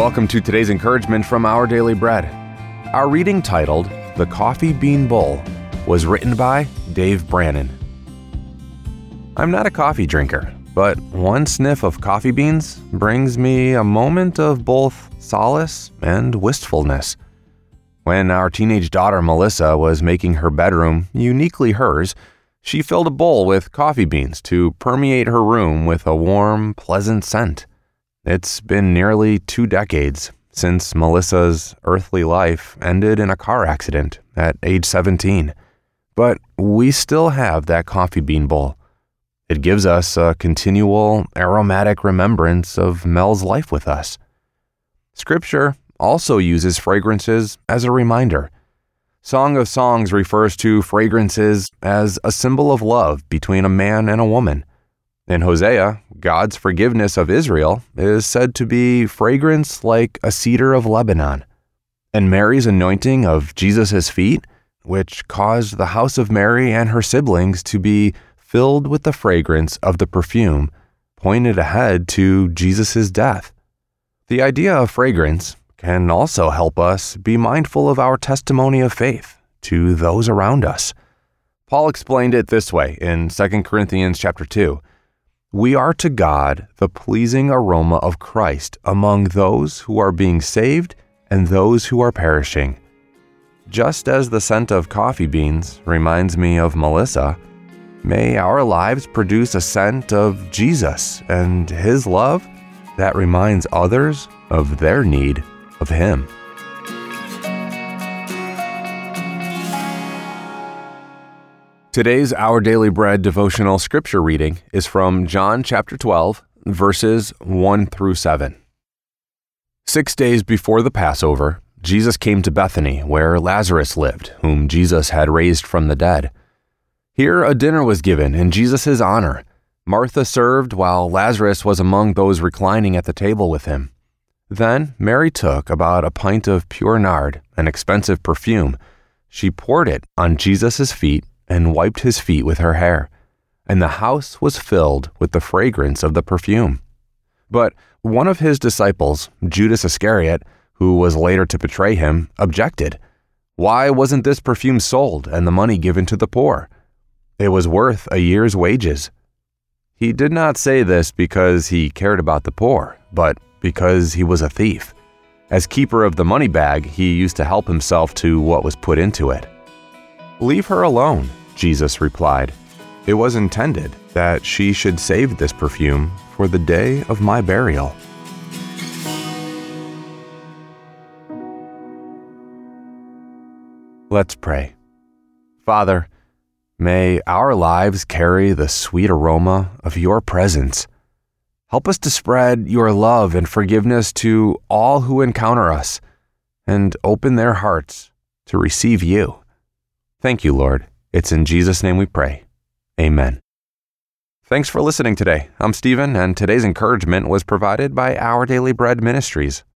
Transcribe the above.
Welcome to today's encouragement from Our Daily Bread. Our reading titled The Coffee Bean Bowl was written by Dave Branon. I'm not a coffee drinker, but one sniff of coffee beans brings me a moment of both solace and wistfulness. When our teenage daughter Melissa was making her bedroom uniquely hers, she filled a bowl with coffee beans to permeate her room with a warm, pleasant scent. It's been nearly two decades since Melissa's earthly life ended in a car accident at age 17. But we still have that coffee bean bowl. It gives us a continual aromatic remembrance of Mel's life with us. Scripture also uses fragrances as a reminder. Song of Songs refers to fragrances as a symbol of love between a man and a woman. In Hosea, God's forgiveness of Israel is said to be fragrance like a cedar of Lebanon. And Mary's anointing of Jesus' feet, which caused the house of Mary and her siblings to be filled with the fragrance of the perfume, pointed ahead to Jesus' death. The idea of fragrance can also help us be mindful of our testimony of faith to those around us. Paul explained it this way in 2 Corinthians chapter 2. We are to God the pleasing aroma of Christ among those who are being saved and those who are perishing. Just as the scent of coffee beans reminds me of Melissa, may our lives produce a scent of Jesus and His love that reminds others of their need of Him. Today's Our Daily Bread devotional scripture reading is from John chapter 12, verses 1 through 7. Six days before the Passover, Jesus came to Bethany, where Lazarus lived, whom Jesus had raised from the dead. Here a dinner was given in Jesus' honor. Martha served while Lazarus was among those reclining at the table with him. Then Mary took about a pint of pure nard, an expensive perfume. She poured it on Jesus' feet and wiped his feet with her hair, and the house was filled with the fragrance of the perfume. But one of his disciples, Judas Iscariot, who was later to betray him, objected. Why wasn't this perfume sold and the money given to the poor? It was worth a year's wages. He did not say this because he cared about the poor, but because he was a thief. As keeper of the money bag, he used to help himself to what was put into it. Leave her alone, Jesus replied. It was intended that she should save this perfume for the day of my burial. Let's pray. Father, may our lives carry the sweet aroma of your presence. Help us to spread your love and forgiveness to all who encounter us and open their hearts to receive you. Thank you, Lord. It's in Jesus' name we pray. Amen. Thanks for listening today. I'm Stephen, and today's encouragement was provided by Our Daily Bread Ministries.